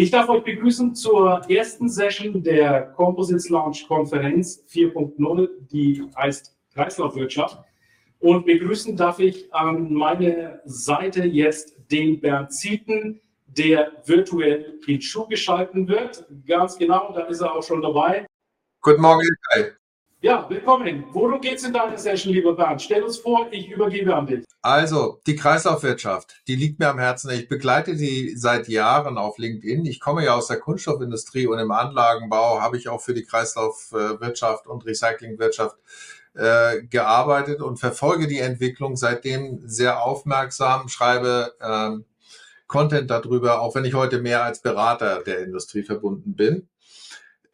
Ich darf euch begrüßen zur ersten Session der Composites Launch Konferenz 4.0, die heißt Kreislaufwirtschaft. Und begrüßen darf ich an meiner Seite jetzt den Bernd Zieten, der virtuell hinzugeschalten wird. Ganz genau, da ist er auch schon dabei. Guten Morgen, Ilkay. Ja, willkommen. Worum geht es in deiner Session, lieber Bernd? Stell uns vor, ich übergebe an dich. Also, die Kreislaufwirtschaft, die liegt mir am Herzen. Ich begleite die seit Jahren auf LinkedIn. Ich komme ja aus der Kunststoffindustrie und im Anlagenbau habe ich auch für die Kreislaufwirtschaft und Recyclingwirtschaft äh, gearbeitet und verfolge die Entwicklung seitdem sehr aufmerksam, schreibe ähm, Content darüber, auch wenn ich heute mehr als Berater der Industrie verbunden bin.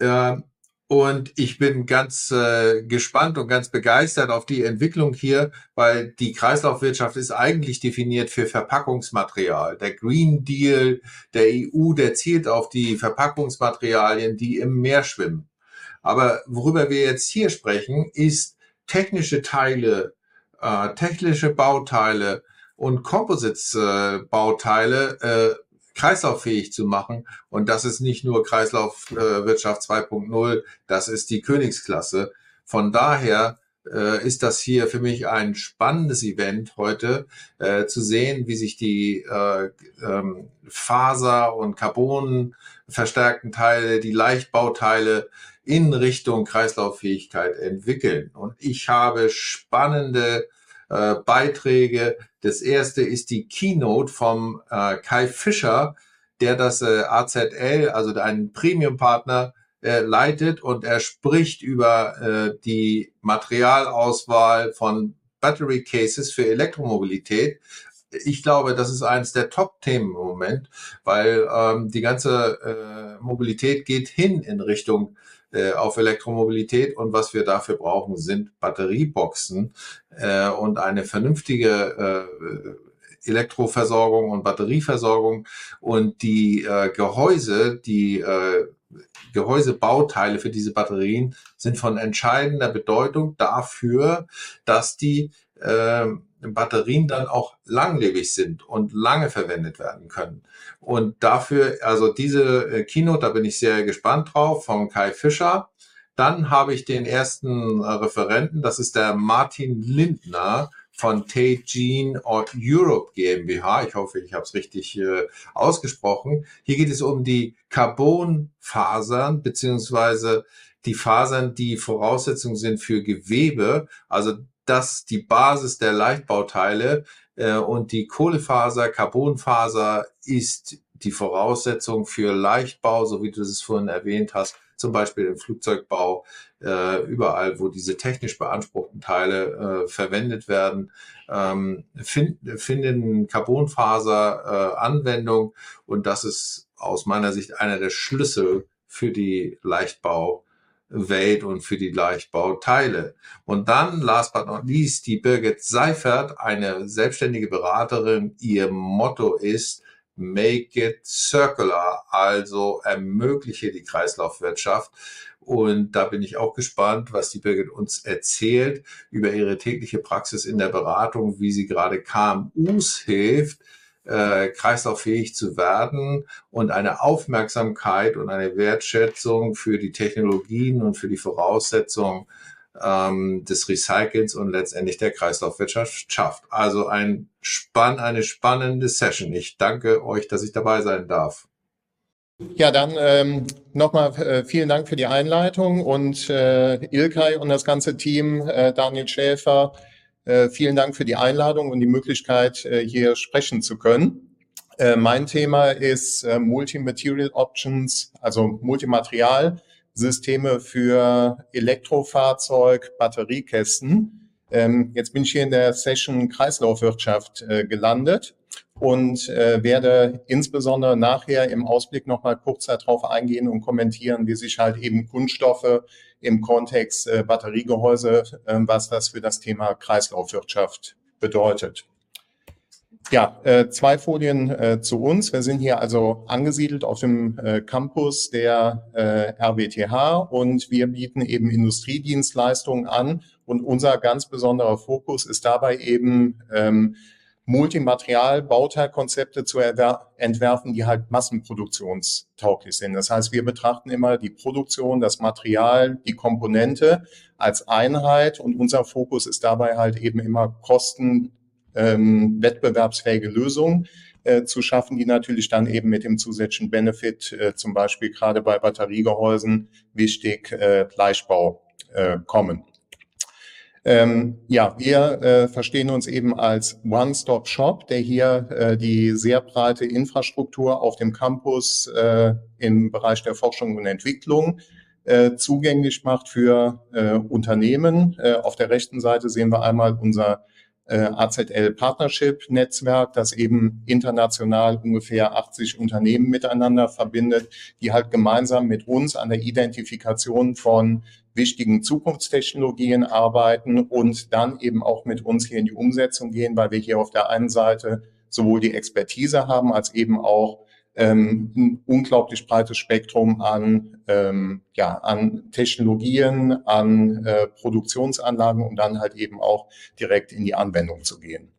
Ähm, und ich bin ganz äh, gespannt und ganz begeistert auf die Entwicklung hier, weil die Kreislaufwirtschaft ist eigentlich definiert für Verpackungsmaterial. Der Green Deal der EU, der zielt auf die Verpackungsmaterialien, die im Meer schwimmen. Aber worüber wir jetzt hier sprechen, ist technische Teile, äh, technische Bauteile und Composites-Bauteile äh, kreislauffähig zu machen. Und das ist nicht nur Kreislaufwirtschaft äh, 2.0, das ist die Königsklasse. Von daher äh, ist das hier für mich ein spannendes Event heute, äh, zu sehen, wie sich die äh, ähm, Faser- und Carbon verstärkten Teile, die Leichtbauteile in Richtung Kreislauffähigkeit entwickeln. Und ich habe spannende äh, Beiträge. Das erste ist die Keynote vom äh, Kai Fischer, der das äh, AZL, also einen Premium-Partner, äh, leitet und er spricht über äh, die Materialauswahl von Battery Cases für Elektromobilität. Ich glaube, das ist eines der Top-Themen im Moment, weil ähm, die ganze äh, Mobilität geht hin in Richtung äh, auf Elektromobilität und was wir dafür brauchen, sind Batterieboxen äh, und eine vernünftige äh, Elektroversorgung und Batterieversorgung. Und die äh, Gehäuse, die äh, Gehäusebauteile für diese Batterien sind von entscheidender Bedeutung dafür, dass die äh, Batterien dann auch langlebig sind und lange verwendet werden können. Und dafür, also diese äh, Keynote, da bin ich sehr gespannt drauf, von Kai Fischer. Dann habe ich den ersten äh, Referenten, das ist der Martin Lindner von Teijin Europe GmbH. Ich hoffe, ich habe es richtig äh, ausgesprochen. Hier geht es um die Carbonfasern beziehungsweise die Fasern, die Voraussetzungen sind für Gewebe. Also das die Basis der Leichtbauteile äh, und die Kohlefaser, Carbonfaser ist die Voraussetzung für Leichtbau, so wie du es vorhin erwähnt hast, zum Beispiel im Flugzeugbau, äh, überall, wo diese technisch beanspruchten Teile äh, verwendet werden, ähm, find, finden Carbonfaser äh, Anwendung und das ist aus meiner Sicht einer der Schlüssel für die Leichtbau Welt und für die Leichtbauteile. Und dann, last but not least, die Birgit Seifert, eine selbstständige Beraterin. Ihr Motto ist, make it circular, also ermögliche die Kreislaufwirtschaft. Und da bin ich auch gespannt, was die Birgit uns erzählt über ihre tägliche Praxis in der Beratung, wie sie gerade KMUs hilft, äh, kreislauffähig zu werden und eine Aufmerksamkeit und eine Wertschätzung für die Technologien und für die Voraussetzungen ähm, des Recycels und letztendlich der Kreislaufwirtschaft schafft. Also ein spann, eine spannende Session. Ich danke euch, dass ich dabei sein darf. Ja, dann ähm, nochmal äh, vielen Dank für die Einleitung und äh, Ilkay und das ganze Team, äh, Daniel Schäfer, äh, vielen Dank für die Einladung und die Möglichkeit, äh, hier sprechen zu können. Äh, mein Thema ist Multi-Material Options, also Multimaterialsysteme für Elektrofahrzeug, Batteriekästen. Ähm, jetzt bin ich hier in der Session Kreislaufwirtschaft gelandet und äh, werde insbesondere nachher im Ausblick nochmal kurz darauf eingehen und kommentieren, wie sich halt eben Kunststoffe im Kontext äh, Batteriegehäuse, äh, was das für das Thema Kreislaufwirtschaft bedeutet. Ja, äh, zwei Folien äh, zu uns. Wir sind hier also angesiedelt auf dem äh, Campus der äh, RWTH und wir bieten eben Industriedienstleistungen an. Und unser ganz besonderer Fokus ist dabei eben ähm, Multimaterial-Bauteilkonzepte zu entwerfen, die halt massenproduktionstauglich sind. Das heißt, wir betrachten immer die Produktion, das Material, die Komponente als Einheit und unser Fokus ist dabei halt eben immer Kosten, ähm, wettbewerbsfähige Lösungen äh, zu schaffen, die natürlich dann eben mit dem zusätzlichen Benefit, äh, zum Beispiel gerade bei Batteriegehäusen, wichtig, äh, Leichtbau äh, kommen. Ähm, ja, wir äh, verstehen uns eben als One-Stop-Shop, der hier äh, die sehr breite Infrastruktur auf dem Campus äh, im Bereich der Forschung und Entwicklung äh, zugänglich macht für äh, Unternehmen. Äh, auf der rechten Seite sehen wir einmal unser äh, AZL Partnership Netzwerk, das eben international ungefähr 80 Unternehmen miteinander verbindet, die halt gemeinsam mit uns an der Identifikation von wichtigen Zukunftstechnologien arbeiten und dann eben auch mit uns hier in die Umsetzung gehen, weil wir hier auf der einen Seite sowohl die Expertise haben als eben auch ähm, ein unglaublich breites Spektrum an, ähm, ja, an Technologien, an äh, Produktionsanlagen, um dann halt eben auch direkt in die Anwendung zu gehen.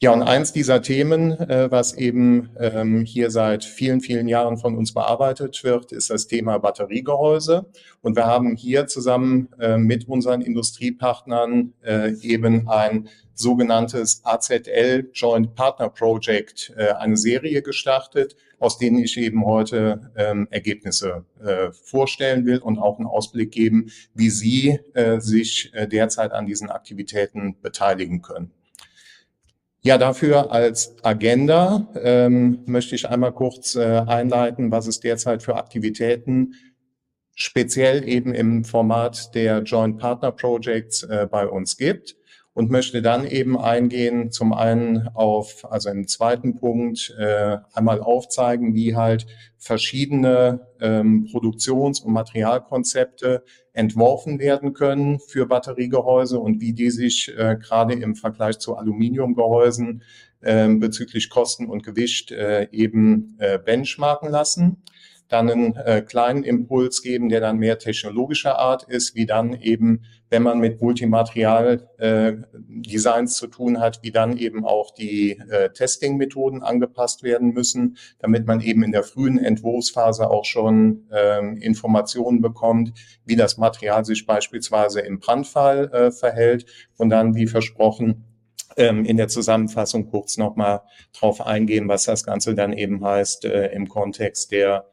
Ja, und eins dieser Themen, äh, was eben ähm, hier seit vielen, vielen Jahren von uns bearbeitet wird, ist das Thema Batteriegehäuse. Und wir haben hier zusammen äh, mit unseren Industriepartnern äh, eben ein sogenanntes AZL Joint Partner Project, äh, eine Serie gestartet, aus denen ich eben heute ähm, Ergebnisse äh, vorstellen will und auch einen Ausblick geben, wie Sie äh, sich äh, derzeit an diesen Aktivitäten beteiligen können. Ja, dafür als Agenda ähm, möchte ich einmal kurz äh, einleiten, was es derzeit für Aktivitäten speziell eben im Format der Joint Partner Projects äh, bei uns gibt und möchte dann eben eingehen, zum einen auf, also im zweiten Punkt, äh, einmal aufzeigen, wie halt verschiedene ähm, Produktions- und Materialkonzepte entworfen werden können für Batteriegehäuse und wie die sich äh, gerade im Vergleich zu Aluminiumgehäusen äh, bezüglich Kosten und Gewicht äh, eben äh, benchmarken lassen. Dann einen äh, kleinen Impuls geben, der dann mehr technologischer Art ist, wie dann eben, wenn man mit Multimaterial-Designs äh, zu tun hat, wie dann eben auch die äh, Testing-Methoden angepasst werden müssen, damit man eben in der frühen Entwurfsphase auch schon äh, Informationen bekommt, wie das Material sich beispielsweise im Brandfall äh, verhält und dann, wie versprochen, ähm, in der Zusammenfassung kurz nochmal drauf eingehen, was das Ganze dann eben heißt äh, im Kontext der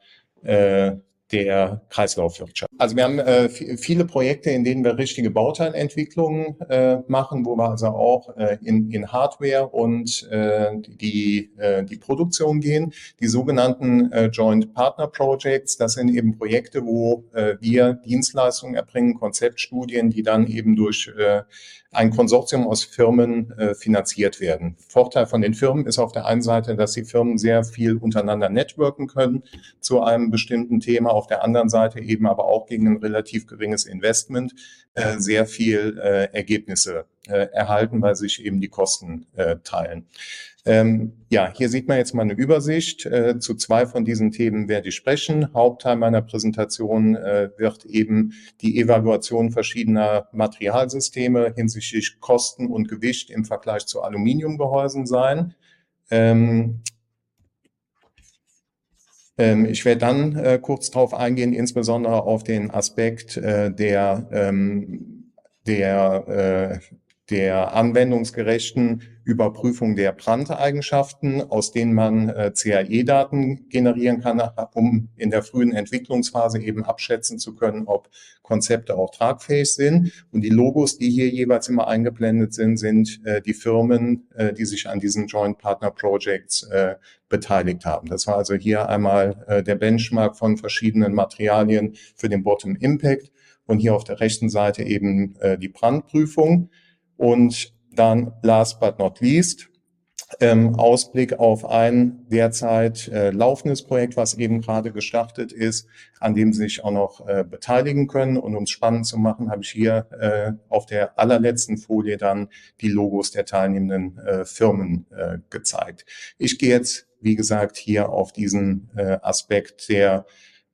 äh, der Kreislaufwirtschaft. Also wir haben äh, viele Projekte, in denen wir richtige Bauteilentwicklungen äh, machen, wo wir also auch äh, in, in Hardware und äh, die, äh, die Produktion gehen. Die sogenannten äh, Joint Partner Projects, das sind eben Projekte, wo wir Dienstleistungen erbringen, Konzeptstudien, die dann eben durch ein Konsortium aus Firmen finanziert werden. Vorteil von den Firmen ist auf der einen Seite, dass die Firmen sehr viel untereinander networken können zu einem bestimmten Thema, auf der anderen Seite eben aber auch gegen ein relativ geringes Investment äh, sehr viel äh, Ergebnisse äh, erhalten, weil sich eben die Kosten äh, teilen. Ähm, ja, hier sieht man jetzt mal eine Übersicht. Äh, zu zwei von diesen Themen werde ich sprechen. Hauptteil meiner Präsentation äh, wird eben die Evaluation verschiedener Materialsysteme hinsichtlich Kosten und Gewicht im Vergleich zu Aluminiumgehäusen sein. Ähm, ähm ich werde dann äh, kurz darauf eingehen, insbesondere auf den Aspekt äh, der, ähm, der äh, der anwendungsgerechten Überprüfung der Brandeigenschaften, aus denen man äh, CAE-Daten generieren kann, um in der frühen Entwicklungsphase eben abschätzen zu können, ob Konzepte auch tragfähig sind. Und die Logos, die hier jeweils immer eingeblendet sind, sind äh, die Firmen, äh, die sich an diesen Joint Partner Projects äh, beteiligt haben. Das war also hier einmal äh, der Benchmark von verschiedenen Materialien für den Bottom Impact und hier auf der rechten Seite eben äh, die Brandprüfung. Und dann last but not least ähm, Ausblick auf ein derzeit äh, laufendes Projekt, was eben gerade gestartet ist, an dem Sie sich auch noch äh, beteiligen können. Und um es spannend zu machen, habe ich hier äh, auf der allerletzten Folie dann die Logos der teilnehmenden äh, Firmen äh, gezeigt. Ich gehe jetzt, wie gesagt, hier auf diesen äh, Aspekt der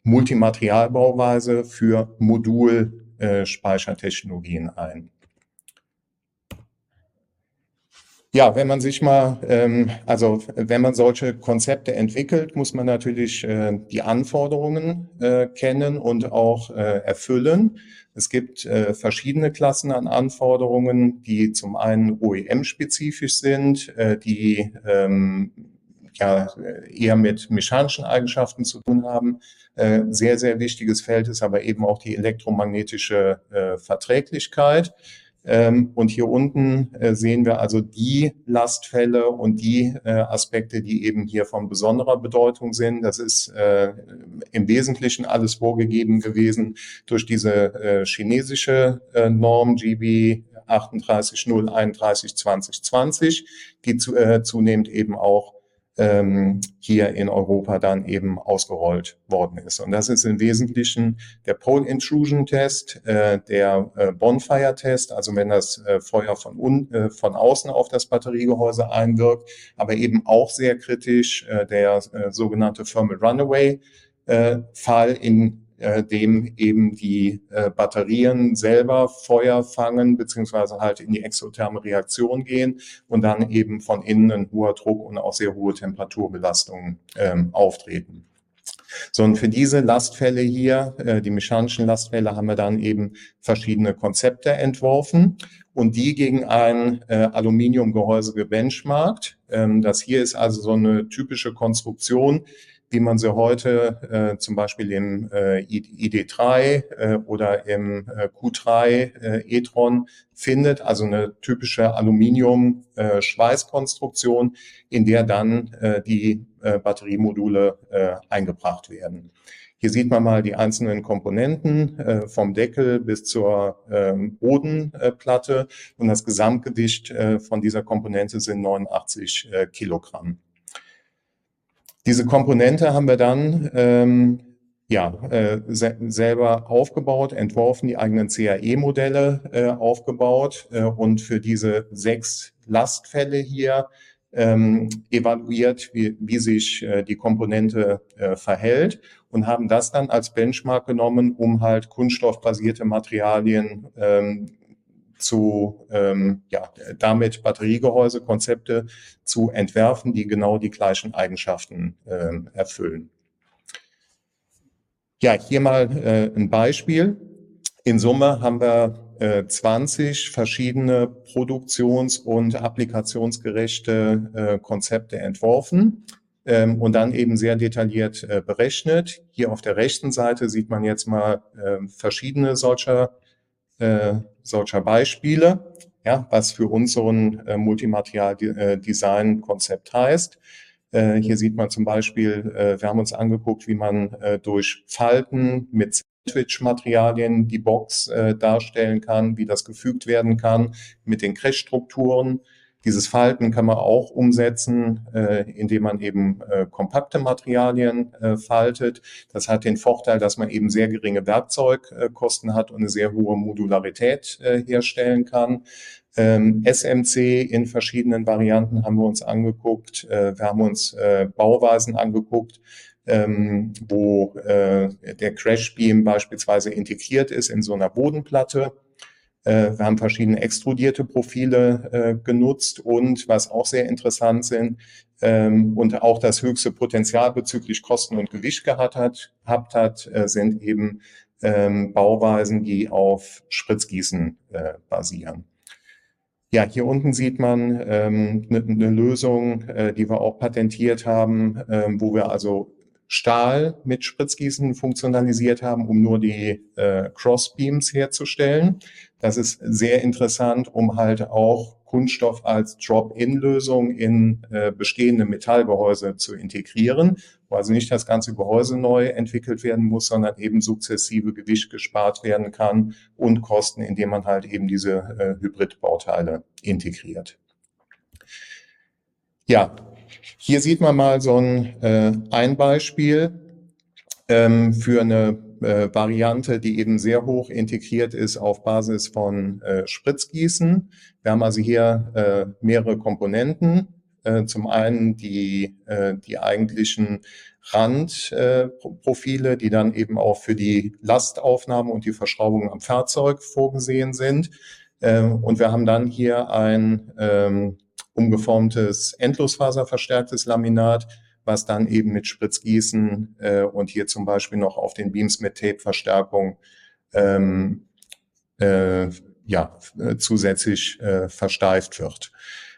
Multimaterialbauweise für Modulspeichertechnologien ein. Ja, wenn man sich mal, ähm, also wenn man solche Konzepte entwickelt, muss man natürlich äh, die Anforderungen äh, kennen und auch äh, erfüllen. Es gibt äh, verschiedene Klassen an Anforderungen, die zum einen OEM-spezifisch sind, äh, die ähm, ja eher mit mechanischen Eigenschaften zu tun haben. Äh, sehr, sehr wichtiges Feld ist aber eben auch die elektromagnetische äh, Verträglichkeit. Ähm, und hier unten äh, sehen wir also die Lastfälle und die äh, Aspekte, die eben hier von besonderer Bedeutung sind. Das ist äh, im Wesentlichen alles vorgegeben gewesen durch diese chinesische Norm GB 38031 2020, die zunehmend eben auch ähm, hier in Europa dann eben ausgerollt worden ist. Und das ist im Wesentlichen der Pole Intrusion Test, äh, der äh, Bonfire Test, also wenn das äh, Feuer von, un, äh, von außen auf das Batteriegehäuse einwirkt, aber eben auch sehr kritisch äh, der äh, sogenannte Thermal Runaway äh, Fall, in äh, dem eben die äh, Batterien selber Feuer fangen, beziehungsweise halt in die exotherme Reaktion gehen und dann eben von innen ein hoher Druck und auch sehr hohe Temperaturbelastungen ähm, auftreten. So, und für diese Lastfälle hier, äh, die mechanischen Lastfälle, haben wir dann eben verschiedene Konzepte entworfen und die gegen ein äh, Aluminiumgehäuse gebenchmarkt. Ähm, das hier ist also so eine typische Konstruktion, wie man sie heute äh, zum Beispiel im äh, ID3 äh, oder im äh, Q3 äh, e-tron findet, also eine typische Aluminium-Schweißkonstruktion, äh, in der dann äh, die äh, Batteriemodule äh, eingebracht werden. Hier sieht man mal die einzelnen Komponenten äh, vom Deckel bis zur ähm, Bodenplatte und das Gesamtgewicht äh, von dieser Komponente sind 89 äh, Kilogramm. Diese Komponente haben wir dann ähm, ja, äh, se selber aufgebaut, entworfen, die eigenen CAE-Modelle äh, aufgebaut äh, und für diese sechs Lastfälle hier ähm, evaluiert, wie, wie sich äh, die Komponente äh, verhält und haben das dann als Benchmark genommen, um halt kunststoffbasierte Materialien ähm, zu ähm, ja, damit Batteriegehäusekonzepte zu entwerfen, die genau die gleichen Eigenschaften ähm, erfüllen. Ja, hier mal äh, ein Beispiel. In Summe haben wir äh, 20 verschiedene produktions- und applikationsgerechte äh, Konzepte entworfen ähm, und dann eben sehr detailliert äh, berechnet. Hier auf der rechten Seite sieht man jetzt mal äh, verschiedene solcher äh, solcher Beispiele, ja, was für uns so ein äh, Multimaterial-Design-Konzept heißt. Äh, hier sieht man zum Beispiel, äh, wir haben uns angeguckt, wie man äh, durch Falten mit Sandwich-Materialien die Box äh, darstellen kann, wie das gefügt werden kann mit den Crash-Strukturen. Dieses Falten kann man auch umsetzen, äh, indem man eben äh, kompakte Materialien äh, faltet. Das hat den Vorteil, dass man eben sehr geringe Werkzeugkosten hat und eine sehr hohe Modularität äh, herstellen kann. Ähm, SMC in verschiedenen Varianten haben wir uns angeguckt. Äh, wir haben uns äh, Bauweisen angeguckt, ähm, wo äh, der Crash Beam beispielsweise integriert ist in so einer Bodenplatte. Äh, wir haben verschiedene extrudierte Profile äh, genutzt und was auch sehr interessant sind ähm, und auch das höchste Potenzial bezüglich Kosten und Gewicht gehabt hat, gehabt hat äh, sind eben ähm, Bauweisen, die auf Spritzgießen äh, basieren. Ja, hier unten sieht man ähm, eine, eine Lösung, äh, die wir auch patentiert haben, äh, wo wir also Stahl mit Spritzgießen funktionalisiert haben, um nur die äh, Crossbeams herzustellen. Das ist sehr interessant, um halt auch Kunststoff als Drop-in-Lösung in äh, bestehende Metallgehäuse zu integrieren, wo also nicht das ganze Gehäuse neu entwickelt werden muss, sondern eben sukzessive Gewicht gespart werden kann und Kosten, indem man halt eben diese äh, Hybridbauteile integriert. Ja, hier sieht man mal so ein, äh, ein Beispiel ähm, für eine äh, Variante, die eben sehr hoch integriert ist auf Basis von äh, Spritzgießen. Wir haben also hier äh, mehrere Komponenten. Äh, zum einen die, äh, die eigentlichen Randprofile, die dann eben auch für die Lastaufnahme und die Verschraubung am Fahrzeug vorgesehen sind. Ähm, und wir haben dann hier ein ähm, umgeformtes endlosfaserverstärktes Laminat, was dann eben mit Spritzgießen äh, und hier zum Beispiel noch auf den Beams mit Tape-Verstärkung ähm, äh, ja, äh, zusätzlich äh, versteift wird.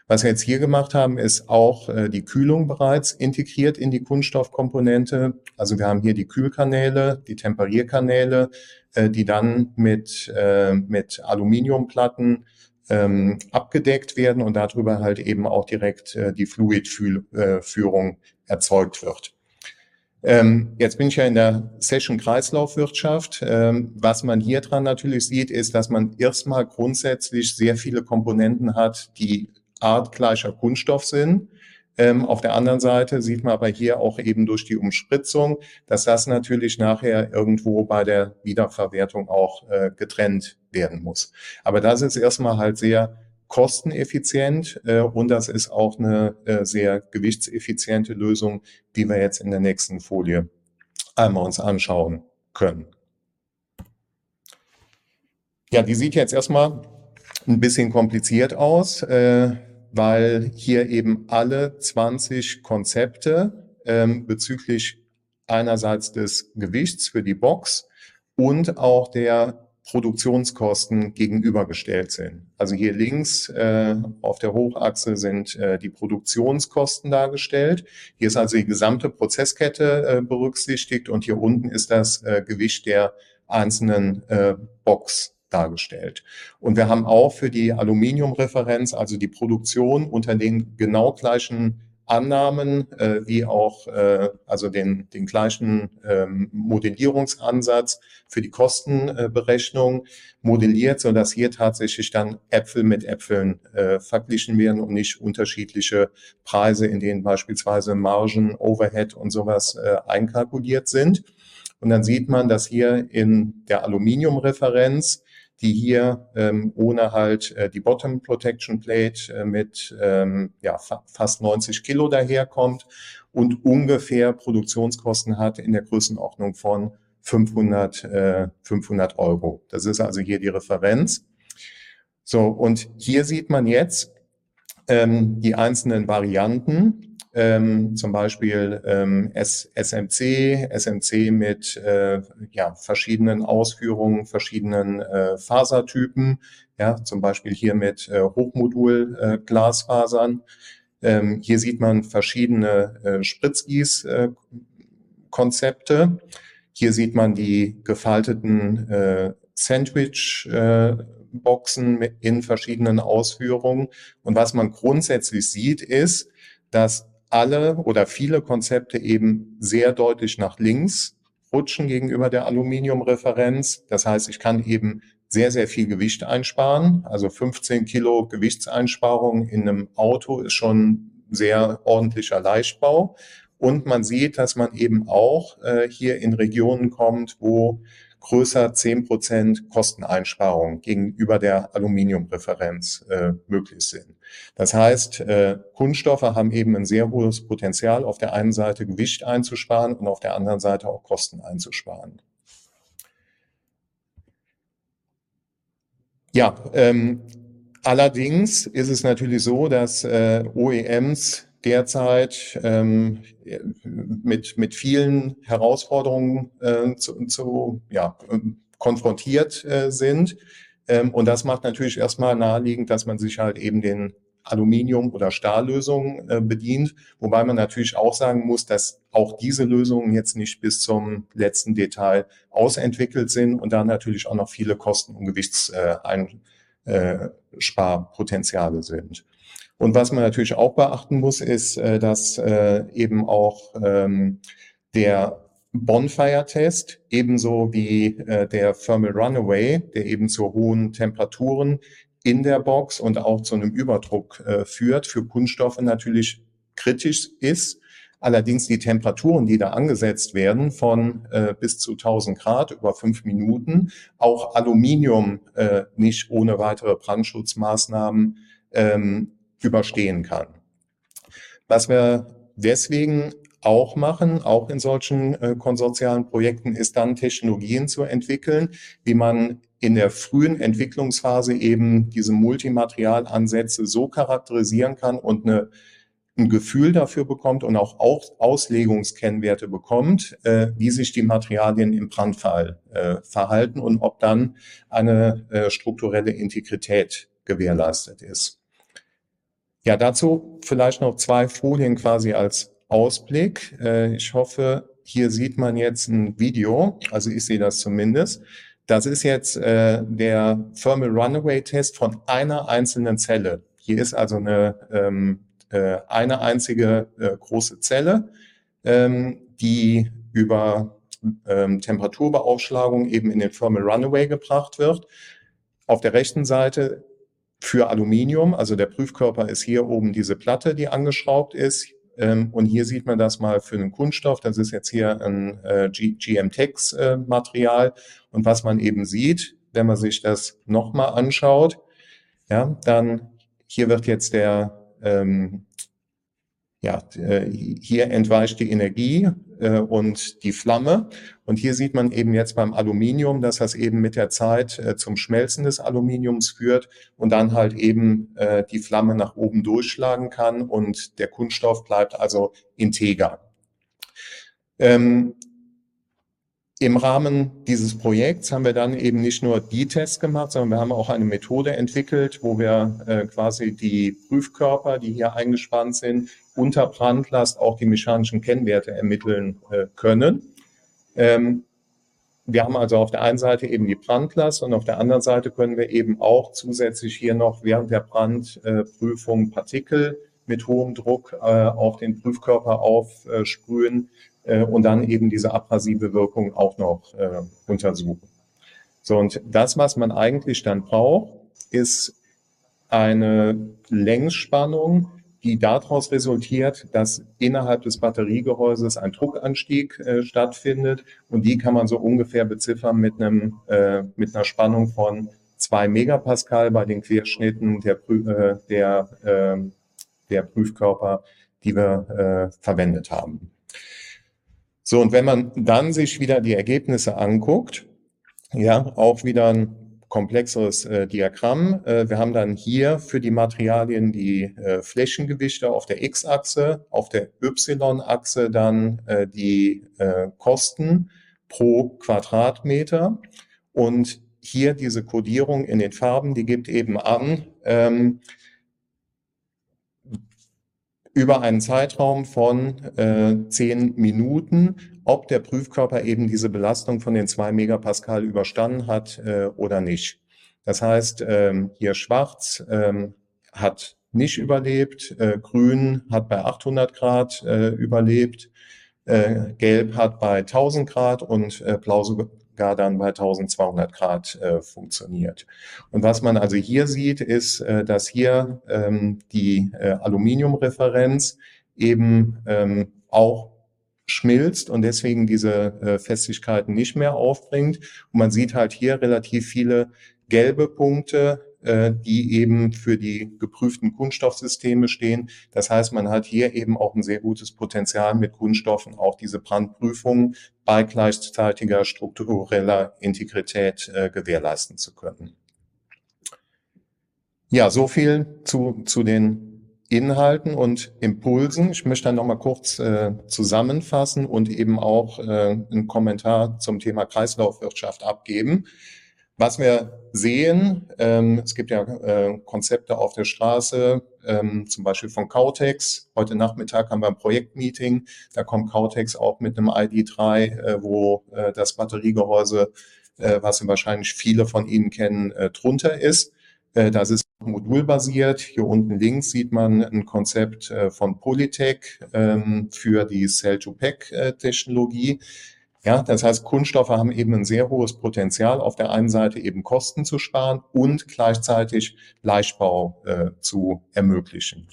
Was wir jetzt hier gemacht haben, ist auch äh, die Kühlung bereits integriert in die Kunststoffkomponente. Also wir haben hier die Kühlkanäle, die Temperierkanäle, äh, die dann mit, äh, mit Aluminiumplatten ähm, abgedeckt werden und darüber halt eben auch direkt äh, die Fluidführung erzeugt wird. Ähm, jetzt bin ich ja in der Session Kreislaufwirtschaft. Ähm, was man hier dran natürlich sieht, ist, dass man erstmal grundsätzlich sehr viele Komponenten hat, die artgleicher Kunststoff sind. Ähm, auf der anderen Seite sieht man aber hier auch eben durch die Umspritzung, dass das natürlich nachher irgendwo bei der Wiederverwertung auch äh, getrennt werden muss. Aber das ist erstmal halt sehr kosteneffizient äh, und das ist auch eine äh, sehr gewichtseffiziente Lösung, die wir jetzt in der nächsten Folie einmal uns anschauen können. Ja, die sieht jetzt erstmal ein bisschen kompliziert aus. Äh, weil hier eben alle 20 Konzepte ähm, bezüglich einerseits des Gewichts für die Box und auch der Produktionskosten gegenübergestellt sind. Also hier links äh, auf der Hochachse sind äh, die Produktionskosten dargestellt. Hier ist also die gesamte Prozesskette äh, berücksichtigt und hier unten ist das äh, Gewicht der einzelnen äh, Box dargestellt. Und wir haben auch für die Aluminiumreferenz, also die Produktion unter den genau gleichen Annahmen äh, wie auch äh, also den, den gleichen ähm, Modellierungsansatz für die Kostenberechnung modelliert, so dass hier tatsächlich dann Äpfel mit Äpfeln äh, verglichen werden und nicht unterschiedliche Preise, in denen beispielsweise Margen, Overhead und sowas äh, einkalkuliert sind. Und dann sieht man, dass hier in der Aluminiumreferenz die hier ähm, ohne halt äh, die Bottom Protection Plate äh, mit ähm, ja, fa fast 90 Kilo daherkommt und ungefähr Produktionskosten hat in der Größenordnung von 500, äh, 500 Euro. Das ist also hier die Referenz. So, und hier sieht man jetzt ähm, die einzelnen Varianten ähm, zum Beispiel ähm, SMC, SMC mit äh, ja, verschiedenen Ausführungen, verschiedenen äh, Fasertypen, ja, zum Beispiel hier mit äh, Hochmodul-Glasfasern. Äh, ähm, hier sieht man verschiedene äh, Spritzgieß-Konzepte. Äh, hier sieht man die gefalteten äh, Sandwich äh, Boxen in verschiedenen Ausführungen. Und was man grundsätzlich sieht, ist, dass alle oder viele Konzepte eben sehr deutlich nach links rutschen gegenüber der Aluminiumreferenz. Das heißt, ich kann eben sehr, sehr viel Gewicht einsparen. Also 15 Kilo Gewichtseinsparung in einem Auto ist schon sehr ordentlicher Leichtbau. Und man sieht, dass man eben auch äh, hier in Regionen kommt, wo größer 10 Prozent Kosteneinsparung gegenüber der Aluminiumreferenz äh, möglich sind. Das heißt, äh, Kunststoffe haben eben ein sehr hohes Potenzial, auf der einen Seite Gewicht einzusparen und auf der anderen Seite auch Kosten einzusparen. Ja, ähm, allerdings ist es natürlich so, dass äh, OEMs derzeit ähm, mit, mit vielen Herausforderungen äh, zu, zu, ja, konfrontiert äh, sind. Ähm, und das macht natürlich erstmal naheliegend, dass man sich halt eben den Aluminium- oder Stahllösungen äh, bedient, wobei man natürlich auch sagen muss, dass auch diese Lösungen jetzt nicht bis zum letzten Detail ausentwickelt sind und da natürlich auch noch viele Kosten- und Gewichtssparpotenziale sind. Und was man natürlich auch beachten muss, ist, äh, dass äh, eben auch ähm, der Bonfire-Test, ebenso wie äh, der Thermal Runaway, der eben zu hohen Temperaturen in der Box und auch zu einem Überdruck führt, für Kunststoffe natürlich kritisch ist. Allerdings die Temperaturen, die da angesetzt werden, von äh, bis zu 1000 Grad über fünf Minuten, auch Aluminium äh, nicht ohne weitere Brandschutzmaßnahmen ähm, überstehen kann. Was wir deswegen auch machen, auch in solchen äh, konsortialen Projekten, ist dann Technologien zu entwickeln, wie man in der frühen Entwicklungsphase eben diese Multimaterialansätze so charakterisieren kann und eine ein Gefühl dafür bekommt und auch Auslegungskennwerte bekommt, äh, wie sich die Materialien im Brandfall äh, verhalten und ob dann eine äh, strukturelle Integrität gewährleistet ist. Ja, dazu vielleicht noch zwei Folien quasi als Ausblick. Äh, ich hoffe, hier sieht man jetzt ein Video, also ich sehe das zumindest. Das ist jetzt äh, der Thermal Runaway Test von einer einzelnen Zelle. Hier ist also eine ähm, äh, eine einzige äh, große Zelle, ähm, die über ähm, Temperaturbeaufschlagung eben in den Thermal Runaway gebracht wird. Auf der rechten Seite für Aluminium, also der Prüfkörper ist hier oben diese Platte, die angeschraubt ist. Ähm, und hier sieht man das mal für einen Kunststoff. Das ist jetzt hier ein äh, GM-Tex-Material. Äh, und was man eben sieht, wenn man sich das nochmal anschaut, ja, dann hier wird jetzt der ähm, ja, äh, hier entweicht die Energie äh, und die Flamme. Und hier sieht man eben jetzt beim Aluminium, dass das eben mit der Zeit äh, zum Schmelzen des Aluminiums führt und dann halt eben die Flamme nach oben durchschlagen kann und der Kunststoff bleibt also integer. Ähm, im Rahmen dieses Projekts haben wir dann eben nicht nur die Tests gemacht, sondern wir haben auch eine Methode entwickelt, wo wir äh, quasi die Prüfkörper, die hier eingespannt sind, unter Brandlast auch die mechanischen Kennwerte ermitteln äh, können. Ähm, wir haben also auf der einen Seite eben die Brandlast und auf der anderen Seite können wir eben auch zusätzlich hier noch während der Brandprüfung Partikel mit hohem Druck äh, auf den Prüfkörper aufsprühen äh, und dann eben diese abrasive Wirkung auch noch äh, untersuchen. So, und das, was man eigentlich dann braucht, ist eine Längsspannung, die daraus resultiert, dass innerhalb des Batteriegehäuses ein Druckanstieg äh, stattfindet und die kann man so ungefähr beziffern mit einem äh, mit einer Spannung von zwei Megapascal bei den Querschnitten der äh, der äh, der Prüfkörper, die wir äh, verwendet haben. So, und wenn man dann sich wieder die Ergebnisse anguckt, ja, auch wieder ein komplexeres äh, Diagramm. Äh, wir haben dann hier für die Materialien die äh, Flächengewichte auf der X-Achse, auf der Y-Achse dann äh, die äh, Kosten pro Quadratmeter und hier diese Kodierung in den Farben, die gibt eben an, ähm, über einen Zeitraum von äh, zehn Minuten, ob der Prüfkörper eben diese Belastung von den zwei Megapascal überstanden hat äh, oder nicht. Das heißt, ähm, hier schwarz ähm, hat nicht überlebt, äh, grün hat bei 800 Grad äh, überlebt, äh, gelb hat bei 1000 Grad und äh, blau gar dann bei 1200 Grad äh, funktioniert. Und was man also hier sieht, ist, äh, dass hier ähm, die äh, Aluminiumreferenz eben ähm, auch schmilzt und deswegen diese äh, Festigkeiten nicht mehr aufbringt. Und man sieht halt hier relativ viele gelbe Punkte, die eben für die geprüften Kunststoffsysteme stehen. Das heißt, man hat hier eben auch ein sehr gutes Potenzial mit Kunststoffen auch diese Brandprüfung bei gleichzeitiger struktureller Integrität äh, gewährleisten zu können. Ja, so viel zu, zu den Inhalten und Impulsen. Ich möchte dann nochmal kurz äh, zusammenfassen und eben auch äh, einen Kommentar zum Thema Kreislaufwirtschaft abgeben. Was wir sehen, ähm, es gibt ja äh, Konzepte auf der Straße, ähm, zum Beispiel von Cautex. Heute Nachmittag haben wir ein Projektmeeting. Da kommt Cautex auch mit einem ID3, äh, wo äh, das Batteriegehäuse, äh, was wahrscheinlich viele von Ihnen kennen, äh, drunter ist. Äh, das ist modulbasiert. Hier unten links sieht man ein Konzept äh, von Polytech ähm, für die Cell-to-Pack-Technologie. Ja, das heißt, Kunststoffe haben eben ein sehr hohes Potenzial, auf der einen Seite eben Kosten zu sparen und gleichzeitig Leichtbau äh, zu ermöglichen.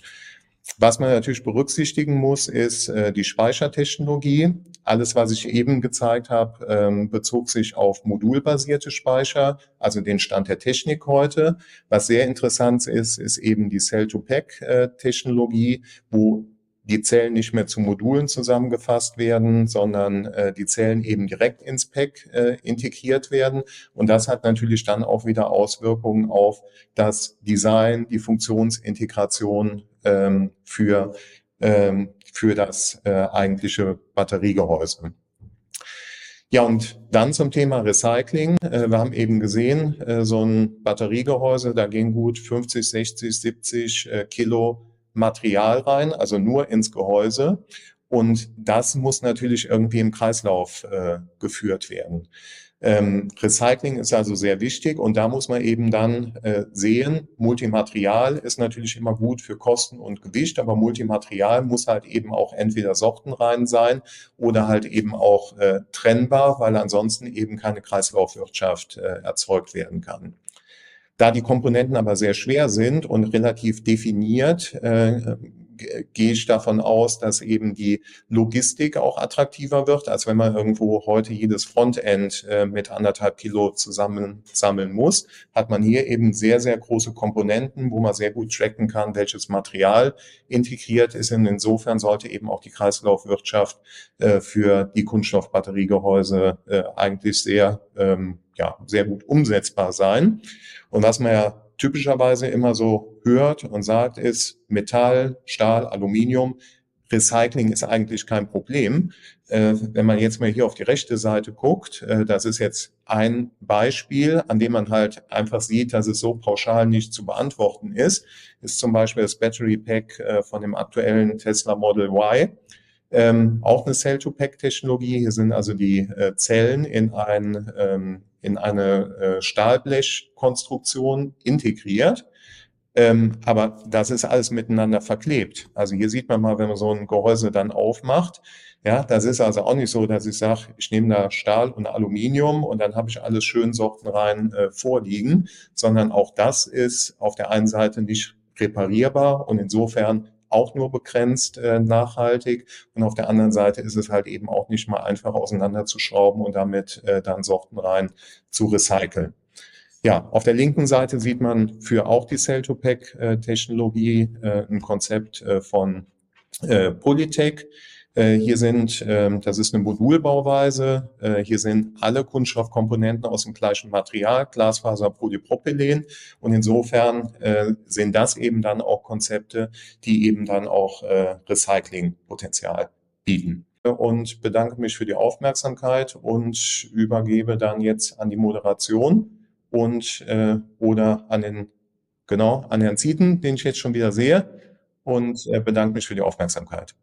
Was man natürlich berücksichtigen muss, ist äh, die Speichertechnologie. Alles, was ich eben gezeigt habe, ähm, bezog sich auf modulbasierte Speicher, also den Stand der Technik heute. Was sehr interessant ist, ist eben die Cell-to-Pack-Technologie, wo die Zellen nicht mehr zu Modulen zusammengefasst werden, sondern äh, die Zellen eben direkt ins Pack äh, integriert werden. Und das hat natürlich dann auch wieder Auswirkungen auf das Design, die Funktionsintegration ähm, für, ähm, für das äh, eigentliche Batteriegehäuse. Ja, und dann zum Thema Recycling. Äh, wir haben eben gesehen, äh, so ein Batteriegehäuse, da gehen gut 50, 60, 70 Kilo Material rein, also nur ins Gehäuse. Und das muss natürlich irgendwie im Kreislauf äh, geführt werden. Ähm, Recycling ist also sehr wichtig und da muss man eben dann äh, sehen, Multimaterial ist natürlich immer gut für Kosten und Gewicht, aber Multimaterial muss halt eben auch entweder sortenrein sein oder halt eben auch äh, trennbar, weil ansonsten eben keine Kreislaufwirtschaft äh, erzeugt werden kann. Da die Komponenten aber sehr schwer sind und relativ definiert, äh, gehe ich davon aus, dass eben die Logistik auch attraktiver wird, als wenn man irgendwo heute jedes Frontend äh, mit anderthalb Kilo zusammensammeln muss. Hat man hier eben sehr, sehr große Komponenten, wo man sehr gut tracken kann, welches Material integriert ist. Und insofern sollte eben auch die Kreislaufwirtschaft äh, für die Kunststoffbatteriegehäuse äh, eigentlich sehr, ähm, ja, sehr gut umsetzbar sein. Und was man ja typischerweise immer so hört und sagt, ist Metall, Stahl, Aluminium. Recycling ist eigentlich kein Problem. Äh, wenn man jetzt mal hier auf die rechte Seite guckt, äh, das ist jetzt ein Beispiel, an dem man halt einfach sieht, dass es so pauschal nicht zu beantworten ist, ist zum Beispiel das Battery Pack äh, von dem aktuellen Tesla Model Y. Ähm, auch eine Cell-to-Pack-Technologie. Hier sind also die äh, Zellen in ein ähm, in eine äh, Stahlblechkonstruktion integriert. Ähm, aber das ist alles miteinander verklebt. Also hier sieht man mal, wenn man so ein Gehäuse dann aufmacht, ja, das ist also auch nicht so, dass ich sage, ich nehme da Stahl und Aluminium und dann habe ich alles schön sortenrein äh, vorliegen, sondern auch das ist auf der einen Seite nicht reparierbar und insofern auch nur begrenzt äh, nachhaltig. Und auf der anderen Seite ist es halt eben auch nicht mal einfach auseinanderzuschrauben und damit äh, dann Sorten rein zu recyceln. Ja, auf der linken Seite sieht man für auch die Cell-to-Pack-Technologie äh, ein Konzept äh, von äh, Polytech. Äh, hier sind, ähm, das ist eine Modulbauweise, äh, hier sind alle Kunststoffkomponenten aus dem gleichen Material, Glasfaser, Polypropylen. Und insofern äh, sind das eben dann auch Konzepte, die eben dann auch Recyclingpotenzial bieten. Und bedanke mich für die Aufmerksamkeit und übergebe dann jetzt an die Moderation und oder an den, genau, an Herrn Zieten, den ich jetzt schon wieder sehe und bedanke mich für die Aufmerksamkeit.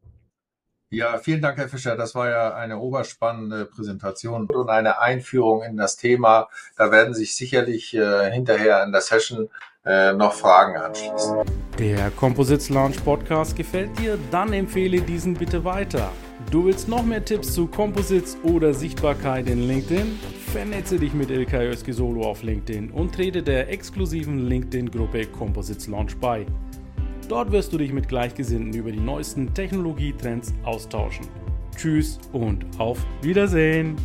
Ja, vielen Dank, Herr Fischer. Das war ja eine oberspannende Präsentation und eine Einführung in das Thema. Da werden sich sicherlich äh, hinterher in der Session äh, noch Fragen anschließen. Der Composites Launch Podcast gefällt dir? Dann empfehle diesen bitte weiter. Du willst noch mehr Tipps zu Composites oder Sichtbarkeit in LinkedIn? Vernetze dich mit Ilkay Özki Solo auf LinkedIn und trete der exklusiven LinkedIn-Gruppe Composites Launch bei. Dort wirst du dich mit Gleichgesinnten über die neuesten Technologietrends austauschen. Tschüss und auf Wiedersehen!